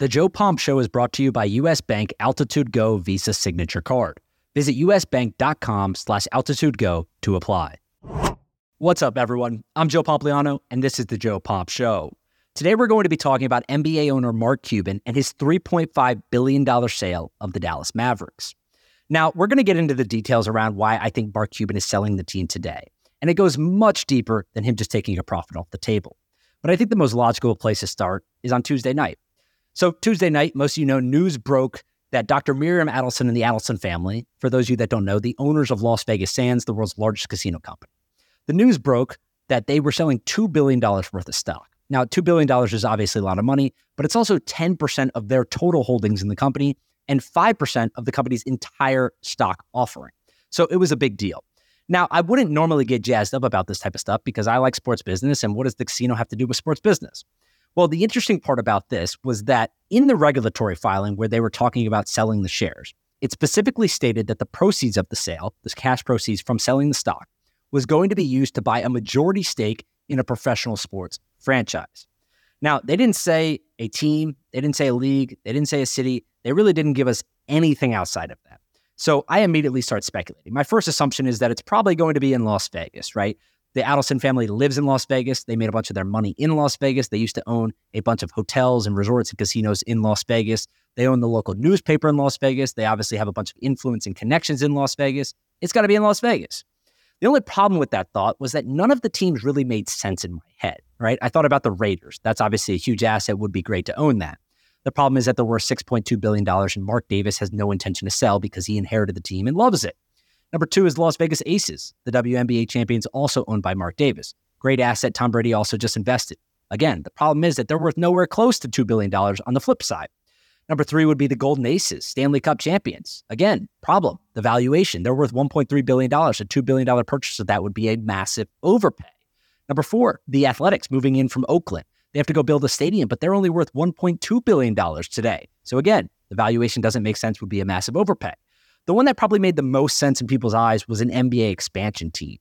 The Joe Pomp Show is brought to you by U.S. Bank Altitude Go Visa Signature Card. Visit usbank.com slash altitudego to apply. What's up, everyone? I'm Joe Pompliano, and this is the Joe Pomp Show. Today, we're going to be talking about NBA owner Mark Cuban and his $3.5 billion sale of the Dallas Mavericks. Now, we're going to get into the details around why I think Mark Cuban is selling the team today. And it goes much deeper than him just taking a profit off the table. But I think the most logical place to start is on Tuesday night. So, Tuesday night, most of you know, news broke that Dr. Miriam Adelson and the Adelson family, for those of you that don't know, the owners of Las Vegas Sands, the world's largest casino company, the news broke that they were selling $2 billion worth of stock. Now, $2 billion is obviously a lot of money, but it's also 10% of their total holdings in the company and 5% of the company's entire stock offering. So it was a big deal. Now, I wouldn't normally get jazzed up about this type of stuff because I like sports business. And what does the casino have to do with sports business? Well, the interesting part about this was that in the regulatory filing where they were talking about selling the shares, it specifically stated that the proceeds of the sale, this cash proceeds from selling the stock, was going to be used to buy a majority stake in a professional sports franchise. Now, they didn't say a team, they didn't say a league, they didn't say a city. They really didn't give us anything outside of that. So I immediately start speculating. My first assumption is that it's probably going to be in Las Vegas, right? The Adelson family lives in Las Vegas. They made a bunch of their money in Las Vegas. They used to own a bunch of hotels and resorts and casinos in Las Vegas. They own the local newspaper in Las Vegas. They obviously have a bunch of influence and connections in Las Vegas. It's got to be in Las Vegas. The only problem with that thought was that none of the teams really made sense in my head, right? I thought about the Raiders. That's obviously a huge asset, would be great to own that. The problem is that they're worth $6.2 billion, and Mark Davis has no intention to sell because he inherited the team and loves it. Number two is Las Vegas Aces, the WNBA champions, also owned by Mark Davis. Great asset. Tom Brady also just invested. Again, the problem is that they're worth nowhere close to $2 billion on the flip side. Number three would be the Golden Aces, Stanley Cup champions. Again, problem, the valuation. They're worth $1.3 billion. A $2 billion purchase of that would be a massive overpay. Number four, the Athletics moving in from Oakland. They have to go build a stadium, but they're only worth $1.2 billion today. So again, the valuation doesn't make sense, would be a massive overpay. The one that probably made the most sense in people's eyes was an NBA expansion team.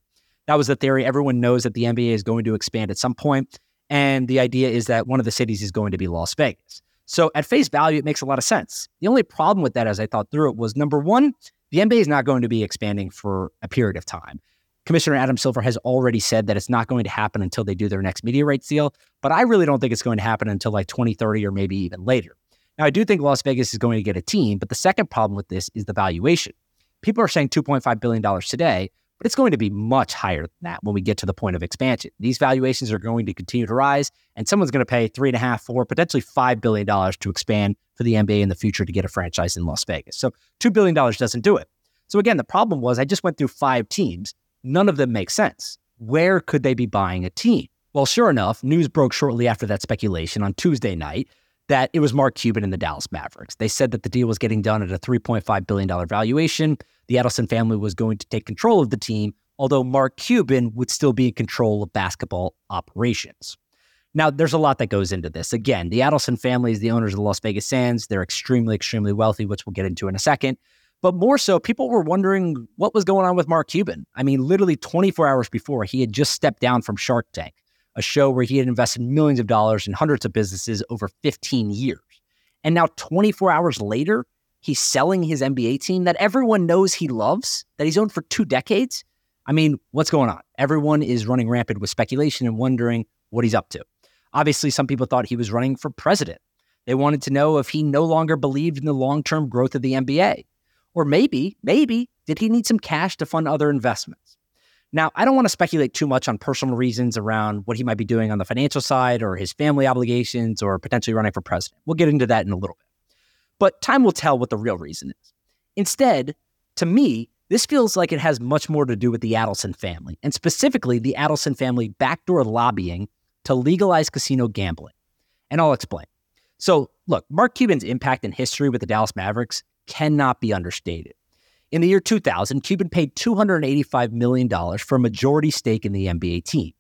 That was the theory. Everyone knows that the NBA is going to expand at some point, and the idea is that one of the cities is going to be Las Vegas. So at face value, it makes a lot of sense. The only problem with that, as I thought through it, was number one, the NBA is not going to be expanding for a period of time. Commissioner Adam Silver has already said that it's not going to happen until they do their next media rights deal, but I really don't think it's going to happen until like 2030 or maybe even later. Now, I do think Las Vegas is going to get a team, but the second problem with this is the valuation. People are saying $2.5 billion today, but it's going to be much higher than that when we get to the point of expansion. These valuations are going to continue to rise, and someone's going to pay three and a half, four, potentially $5 billion to expand for the NBA in the future to get a franchise in Las Vegas. So $2 billion doesn't do it. So again, the problem was I just went through five teams. None of them make sense. Where could they be buying a team? Well, sure enough, news broke shortly after that speculation on Tuesday night that it was Mark Cuban and the Dallas Mavericks. They said that the deal was getting done at a $3.5 billion valuation. The Adelson family was going to take control of the team, although Mark Cuban would still be in control of basketball operations. Now, there's a lot that goes into this. Again, the Adelson family is the owners of the Las Vegas Sands. They're extremely, extremely wealthy, which we'll get into in a second. But more so, people were wondering what was going on with Mark Cuban. I mean, literally 24 hours before, he had just stepped down from Shark Tank a show where he had invested millions of dollars in hundreds of businesses over 15 years. And now, 24 hours later, he's selling his NBA team that everyone knows he loves, that he's owned for two decades. I mean, what's going on? Everyone is running rampant with speculation and wondering what he's up to. Obviously, some people thought he was running for president. They wanted to know if he no longer believed in the long term growth of the NBA. Or maybe, maybe, did he need some cash to fund other investments? Now, I don't want to speculate too much on personal reasons around what he might be doing on the financial side or his family obligations or potentially running for president. We'll get into that in a little bit. But time will tell what the real reason is. Instead, to me, this feels like it has much more to do with the Adelson family, and specifically the Adelson family backdoor lobbying to legalize casino gambling. And I'll explain. So, look, Mark Cuban's impact in history with the Dallas Mavericks cannot be understated. In the year 2000, Cuban paid $285 million for a majority stake in the NBA team.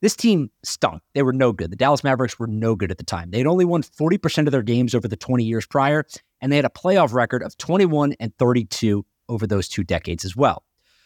This team stunk. They were no good. The Dallas Mavericks were no good at the time. They had only won 40% of their games over the 20 years prior, and they had a playoff record of 21 and 32 over those two decades as well.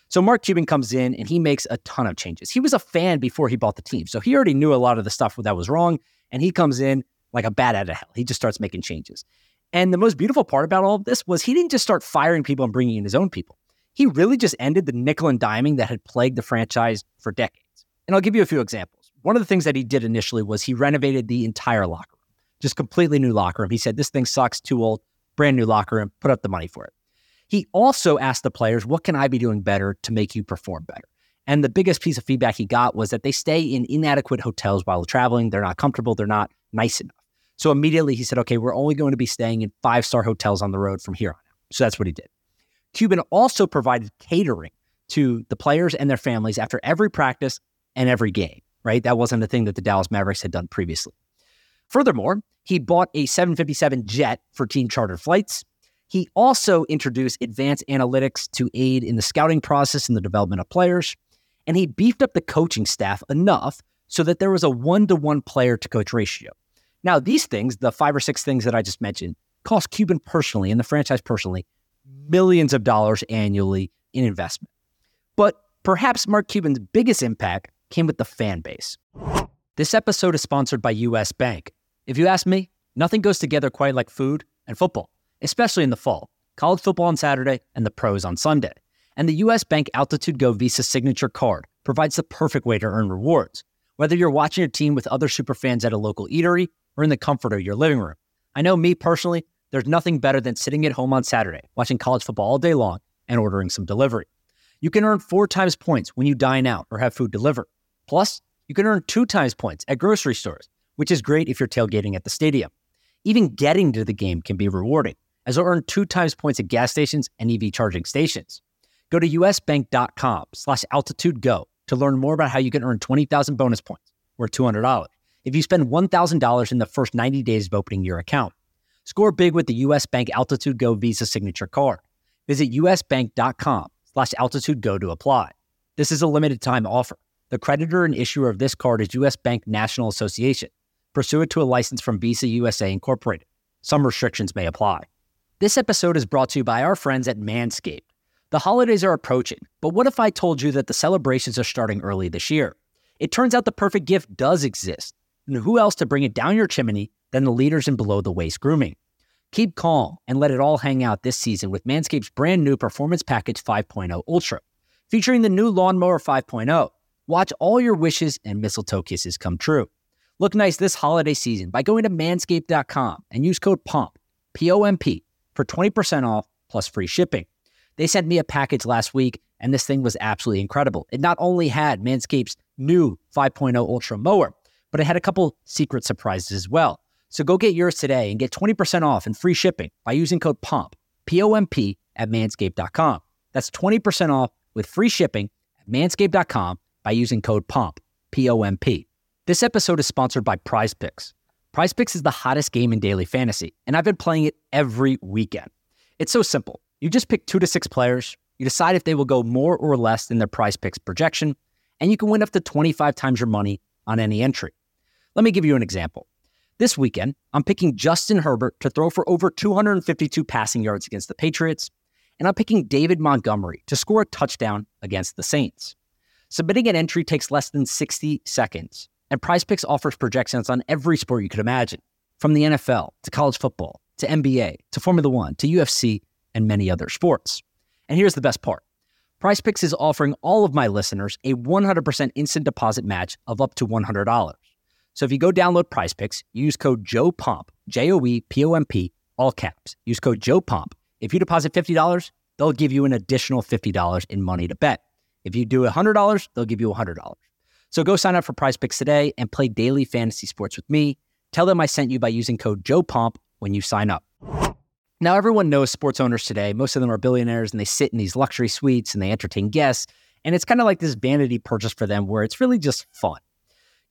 So Mark Cuban comes in and he makes a ton of changes. He was a fan before he bought the team. So he already knew a lot of the stuff that was wrong. And he comes in, like a bat out of hell. He just starts making changes. And the most beautiful part about all of this was he didn't just start firing people and bringing in his own people. He really just ended the nickel and diming that had plagued the franchise for decades. And I'll give you a few examples. One of the things that he did initially was he renovated the entire locker room, just completely new locker room. He said, This thing sucks, too old, brand new locker room, put up the money for it. He also asked the players, What can I be doing better to make you perform better? And the biggest piece of feedback he got was that they stay in inadequate hotels while traveling. They're not comfortable, they're not nice enough. So immediately he said, okay, we're only going to be staying in five star hotels on the road from here on out. So that's what he did. Cuban also provided catering to the players and their families after every practice and every game, right? That wasn't a thing that the Dallas Mavericks had done previously. Furthermore, he bought a 757 jet for team charter flights. He also introduced advanced analytics to aid in the scouting process and the development of players. And he beefed up the coaching staff enough so that there was a one to one player to coach ratio. Now, these things, the five or six things that I just mentioned, cost Cuban personally and the franchise personally millions of dollars annually in investment. But perhaps Mark Cuban's biggest impact came with the fan base. This episode is sponsored by US Bank. If you ask me, nothing goes together quite like food and football, especially in the fall. College football on Saturday and the pros on Sunday. And the US Bank Altitude Go Visa signature card provides the perfect way to earn rewards. Whether you're watching your team with other superfans at a local eatery or in the comfort of your living room. I know me personally, there's nothing better than sitting at home on Saturday, watching college football all day long and ordering some delivery. You can earn four times points when you dine out or have food delivered. Plus, you can earn two times points at grocery stores, which is great if you're tailgating at the stadium. Even getting to the game can be rewarding, as you'll earn two times points at gas stations and EV charging stations. Go to usbank.com slash altitudego to learn more about how you can earn 20,000 bonus points, or $200 if you spend $1,000 in the first 90 days of opening your account. Score big with the US Bank Altitude Go Visa Signature Card. Visit usbank.com slash altitudego to apply. This is a limited time offer. The creditor and issuer of this card is US Bank National Association, pursuant to a license from Visa USA Incorporated. Some restrictions may apply. This episode is brought to you by our friends at Manscaped. The holidays are approaching, but what if I told you that the celebrations are starting early this year? It turns out the perfect gift does exist and who else to bring it down your chimney than the leaders in below the waist grooming? Keep calm and let it all hang out this season with Manscaped's brand new Performance Package 5.0 Ultra, featuring the new Lawnmower 5.0. Watch all your wishes and mistletoe kisses come true. Look nice this holiday season by going to manscaped.com and use code POMP, P O M P, for 20% off plus free shipping. They sent me a package last week, and this thing was absolutely incredible. It not only had Manscaped's new 5.0 Ultra mower, but it had a couple secret surprises as well. So go get yours today and get 20% off and free shipping by using code POMP, P O M P, at manscaped.com. That's 20% off with free shipping at manscaped.com by using code POMP, P O M P. This episode is sponsored by Prize Picks. Prize Picks is the hottest game in daily fantasy, and I've been playing it every weekend. It's so simple. You just pick two to six players, you decide if they will go more or less than their Prize Picks projection, and you can win up to 25 times your money on any entry. Let me give you an example. This weekend, I'm picking Justin Herbert to throw for over 252 passing yards against the Patriots, and I'm picking David Montgomery to score a touchdown against the Saints. Submitting an entry takes less than 60 seconds, and Prize Picks offers projections on every sport you could imagine, from the NFL to college football to NBA to Formula One to UFC and many other sports. And here's the best part Prize Picks is offering all of my listeners a 100% instant deposit match of up to $100. So if you go download Prize Picks, use code Joe Pomp, J O E P O M P, all caps. Use code Joe Pomp. If you deposit fifty dollars, they'll give you an additional fifty dollars in money to bet. If you do hundred dollars, they'll give you hundred dollars. So go sign up for Prize Picks today and play daily fantasy sports with me. Tell them I sent you by using code Joe Pomp when you sign up. Now, everyone knows sports owners today. Most of them are billionaires and they sit in these luxury suites and they entertain guests. And it's kind of like this vanity purchase for them where it's really just fun.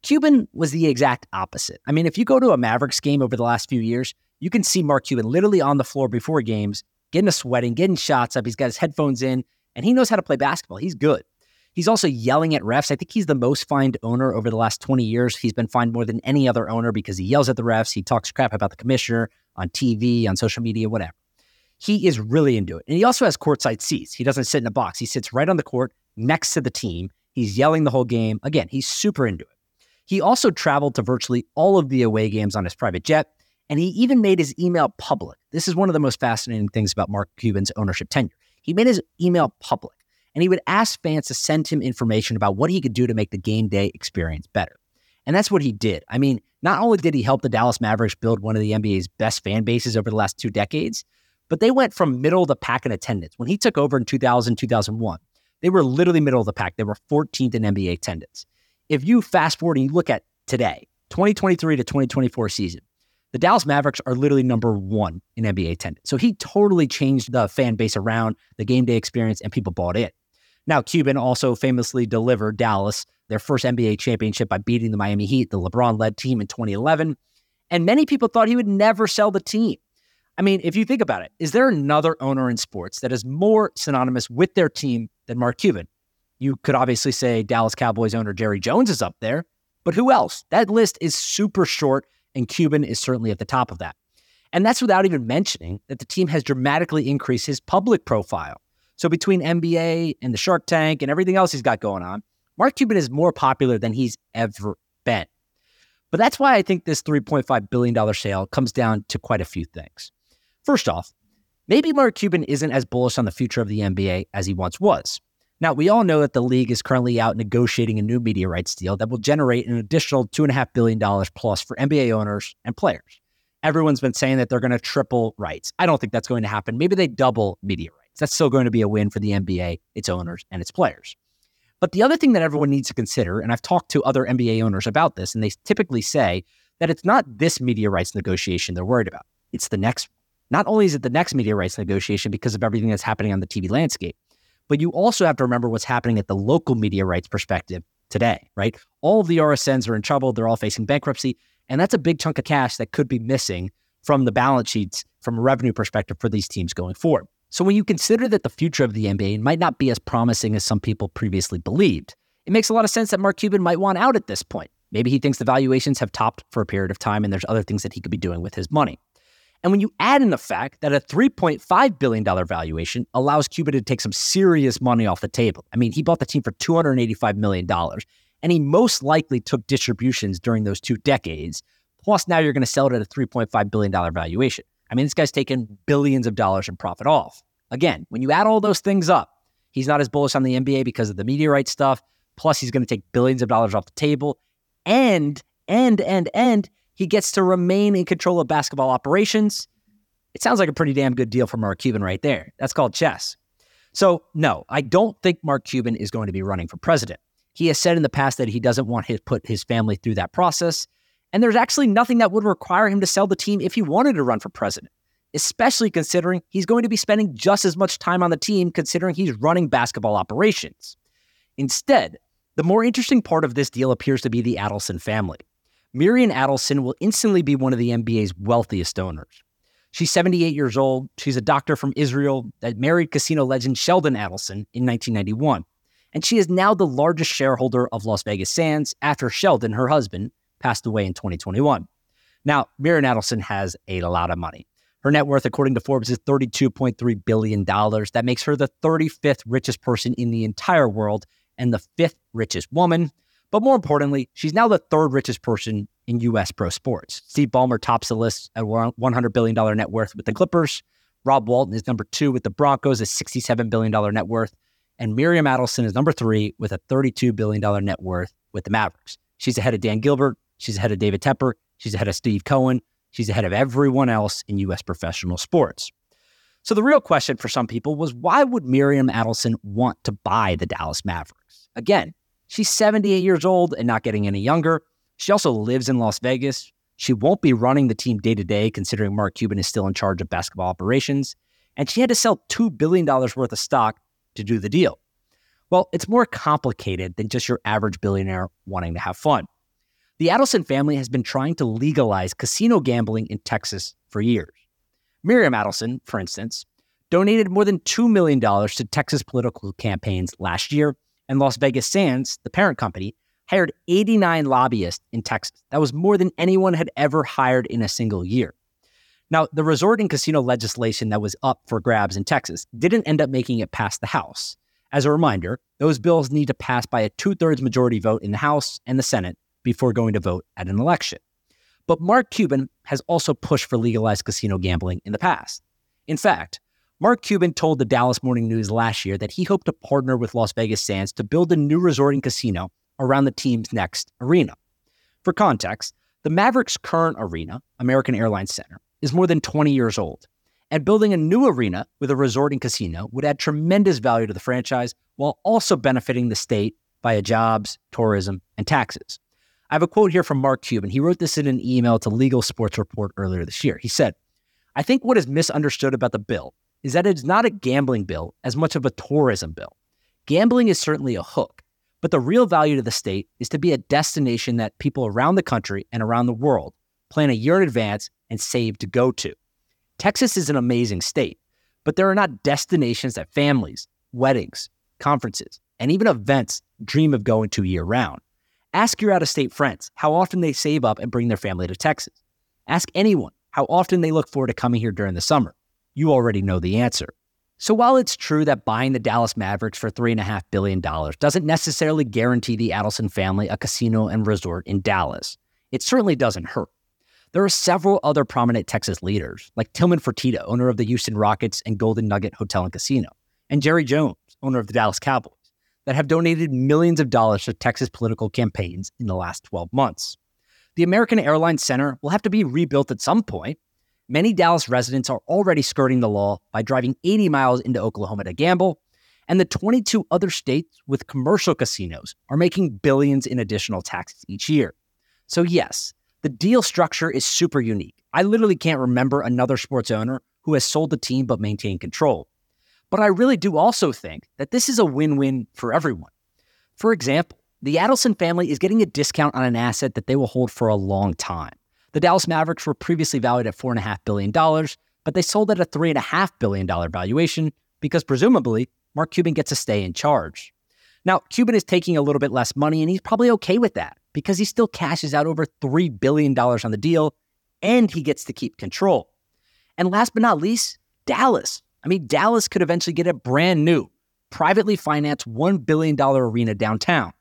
Cuban was the exact opposite. I mean, if you go to a Mavericks game over the last few years, you can see Mark Cuban literally on the floor before games, getting a sweating, getting shots up. He's got his headphones in, and he knows how to play basketball. He's good. He's also yelling at refs. I think he's the most fined owner over the last 20 years. He's been fined more than any other owner because he yells at the refs. He talks crap about the commissioner on TV, on social media, whatever. He is really into it. And he also has courtside seats. He doesn't sit in a box. He sits right on the court next to the team. He's yelling the whole game. Again, he's super into it. He also traveled to virtually all of the away games on his private jet, and he even made his email public. This is one of the most fascinating things about Mark Cuban's ownership tenure. He made his email public, and he would ask fans to send him information about what he could do to make the game day experience better. And that's what he did. I mean, not only did he help the Dallas Mavericks build one of the NBA's best fan bases over the last two decades, but they went from middle of the pack in attendance. When he took over in 2000, 2001, they were literally middle of the pack. They were 14th in NBA attendance. If you fast forward and you look at today, 2023 to 2024 season, the Dallas Mavericks are literally number one in NBA attendance. So he totally changed the fan base around the game day experience and people bought in. Now, Cuban also famously delivered Dallas their first NBA championship by beating the Miami Heat, the LeBron led team in 2011. And many people thought he would never sell the team. I mean, if you think about it, is there another owner in sports that is more synonymous with their team than Mark Cuban? You could obviously say Dallas Cowboys owner Jerry Jones is up there, but who else? That list is super short, and Cuban is certainly at the top of that. And that's without even mentioning that the team has dramatically increased his public profile. So between NBA and the Shark Tank and everything else he's got going on, Mark Cuban is more popular than he's ever been. But that's why I think this $3.5 billion sale comes down to quite a few things. First off, maybe Mark Cuban isn't as bullish on the future of the NBA as he once was. Now, we all know that the league is currently out negotiating a new media rights deal that will generate an additional $2.5 billion plus for NBA owners and players. Everyone's been saying that they're going to triple rights. I don't think that's going to happen. Maybe they double media rights. That's still going to be a win for the NBA, its owners, and its players. But the other thing that everyone needs to consider, and I've talked to other NBA owners about this, and they typically say that it's not this media rights negotiation they're worried about. It's the next. Not only is it the next media rights negotiation because of everything that's happening on the TV landscape, but you also have to remember what's happening at the local media rights perspective today, right? All of the RSNs are in trouble. They're all facing bankruptcy. And that's a big chunk of cash that could be missing from the balance sheets from a revenue perspective for these teams going forward. So when you consider that the future of the NBA might not be as promising as some people previously believed, it makes a lot of sense that Mark Cuban might want out at this point. Maybe he thinks the valuations have topped for a period of time and there's other things that he could be doing with his money. And when you add in the fact that a $3.5 billion valuation allows Cuban to take some serious money off the table. I mean, he bought the team for $285 million, and he most likely took distributions during those two decades. Plus, now you're going to sell it at a $3.5 billion valuation. I mean, this guy's taken billions of dollars in profit off. Again, when you add all those things up, he's not as bullish on the NBA because of the rights stuff. Plus, he's going to take billions of dollars off the table. And, and, and, and he gets to remain in control of basketball operations. It sounds like a pretty damn good deal for Mark Cuban right there. That's called chess. So, no, I don't think Mark Cuban is going to be running for president. He has said in the past that he doesn't want to put his family through that process. And there's actually nothing that would require him to sell the team if he wanted to run for president, especially considering he's going to be spending just as much time on the team considering he's running basketball operations. Instead, the more interesting part of this deal appears to be the Adelson family. Miriam Adelson will instantly be one of the NBA's wealthiest owners. She's 78 years old. She's a doctor from Israel that married casino legend Sheldon Adelson in 1991. And she is now the largest shareholder of Las Vegas Sands after Sheldon, her husband, passed away in 2021. Now, Miriam Adelson has a lot of money. Her net worth, according to Forbes, is $32.3 billion. That makes her the 35th richest person in the entire world and the fifth richest woman. But more importantly, she's now the third richest person in U.S. pro sports. Steve Ballmer tops the list at $100 billion net worth with the Clippers. Rob Walton is number two with the Broncos, a $67 billion net worth. And Miriam Adelson is number three with a $32 billion net worth with the Mavericks. She's ahead of Dan Gilbert, She's ahead of David Tepper. She's ahead of Steve Cohen. She's ahead of everyone else in U.S. professional sports. So the real question for some people was why would Miriam Adelson want to buy the Dallas Mavericks? Again, she's 78 years old and not getting any younger. She also lives in Las Vegas. She won't be running the team day to day, considering Mark Cuban is still in charge of basketball operations. And she had to sell $2 billion worth of stock to do the deal. Well, it's more complicated than just your average billionaire wanting to have fun. The Adelson family has been trying to legalize casino gambling in Texas for years. Miriam Adelson, for instance, donated more than $2 million to Texas political campaigns last year, and Las Vegas Sands, the parent company, hired 89 lobbyists in Texas. That was more than anyone had ever hired in a single year. Now, the resort and casino legislation that was up for grabs in Texas didn't end up making it past the House. As a reminder, those bills need to pass by a two thirds majority vote in the House and the Senate before going to vote at an election. But Mark Cuban has also pushed for legalized casino gambling in the past. In fact, Mark Cuban told the Dallas Morning News last year that he hoped to partner with Las Vegas Sands to build a new resorting casino around the team's next arena. For context, the Mavericks' current arena, American Airlines Center, is more than 20 years old. And building a new arena with a resorting casino would add tremendous value to the franchise while also benefiting the state via jobs, tourism, and taxes. I have a quote here from Mark Cuban. He wrote this in an email to Legal Sports Report earlier this year. He said, I think what is misunderstood about the bill is that it's not a gambling bill as much of a tourism bill. Gambling is certainly a hook, but the real value to the state is to be a destination that people around the country and around the world plan a year in advance and save to go to. Texas is an amazing state, but there are not destinations that families, weddings, conferences, and even events dream of going to year round. Ask your out of state friends how often they save up and bring their family to Texas. Ask anyone how often they look forward to coming here during the summer. You already know the answer. So while it's true that buying the Dallas Mavericks for $3.5 billion doesn't necessarily guarantee the Adelson family a casino and resort in Dallas, it certainly doesn't hurt. There are several other prominent Texas leaders, like Tillman Fertitta, owner of the Houston Rockets and Golden Nugget Hotel and Casino, and Jerry Jones, owner of the Dallas Cowboys that have donated millions of dollars to Texas political campaigns in the last 12 months. The American Airlines Center will have to be rebuilt at some point. Many Dallas residents are already skirting the law by driving 80 miles into Oklahoma to gamble, and the 22 other states with commercial casinos are making billions in additional taxes each year. So, yes, the deal structure is super unique. I literally can't remember another sports owner who has sold the team but maintained control. But I really do also think that this is a win win for everyone. For example, the Adelson family is getting a discount on an asset that they will hold for a long time. The Dallas Mavericks were previously valued at $4.5 billion, but they sold at a $3.5 billion valuation because presumably Mark Cuban gets to stay in charge. Now, Cuban is taking a little bit less money, and he's probably okay with that because he still cashes out over $3 billion on the deal and he gets to keep control. And last but not least, Dallas. I mean, Dallas could eventually get a brand new, privately financed $1 billion arena downtown,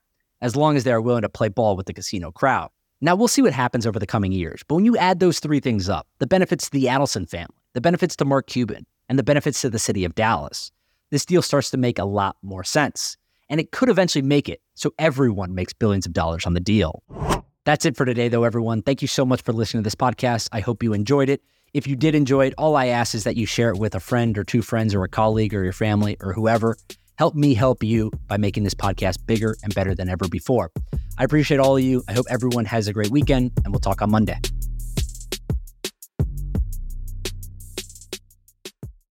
as long as they are willing to play ball with the casino crowd. Now, we'll see what happens over the coming years, but when you add those three things up the benefits to the Adelson family, the benefits to Mark Cuban, and the benefits to the city of Dallas this deal starts to make a lot more sense. And it could eventually make it so everyone makes billions of dollars on the deal. That's it for today, though, everyone. Thank you so much for listening to this podcast. I hope you enjoyed it. If you did enjoy it, all I ask is that you share it with a friend or two friends or a colleague or your family or whoever. Help me help you by making this podcast bigger and better than ever before. I appreciate all of you. I hope everyone has a great weekend, and we'll talk on Monday.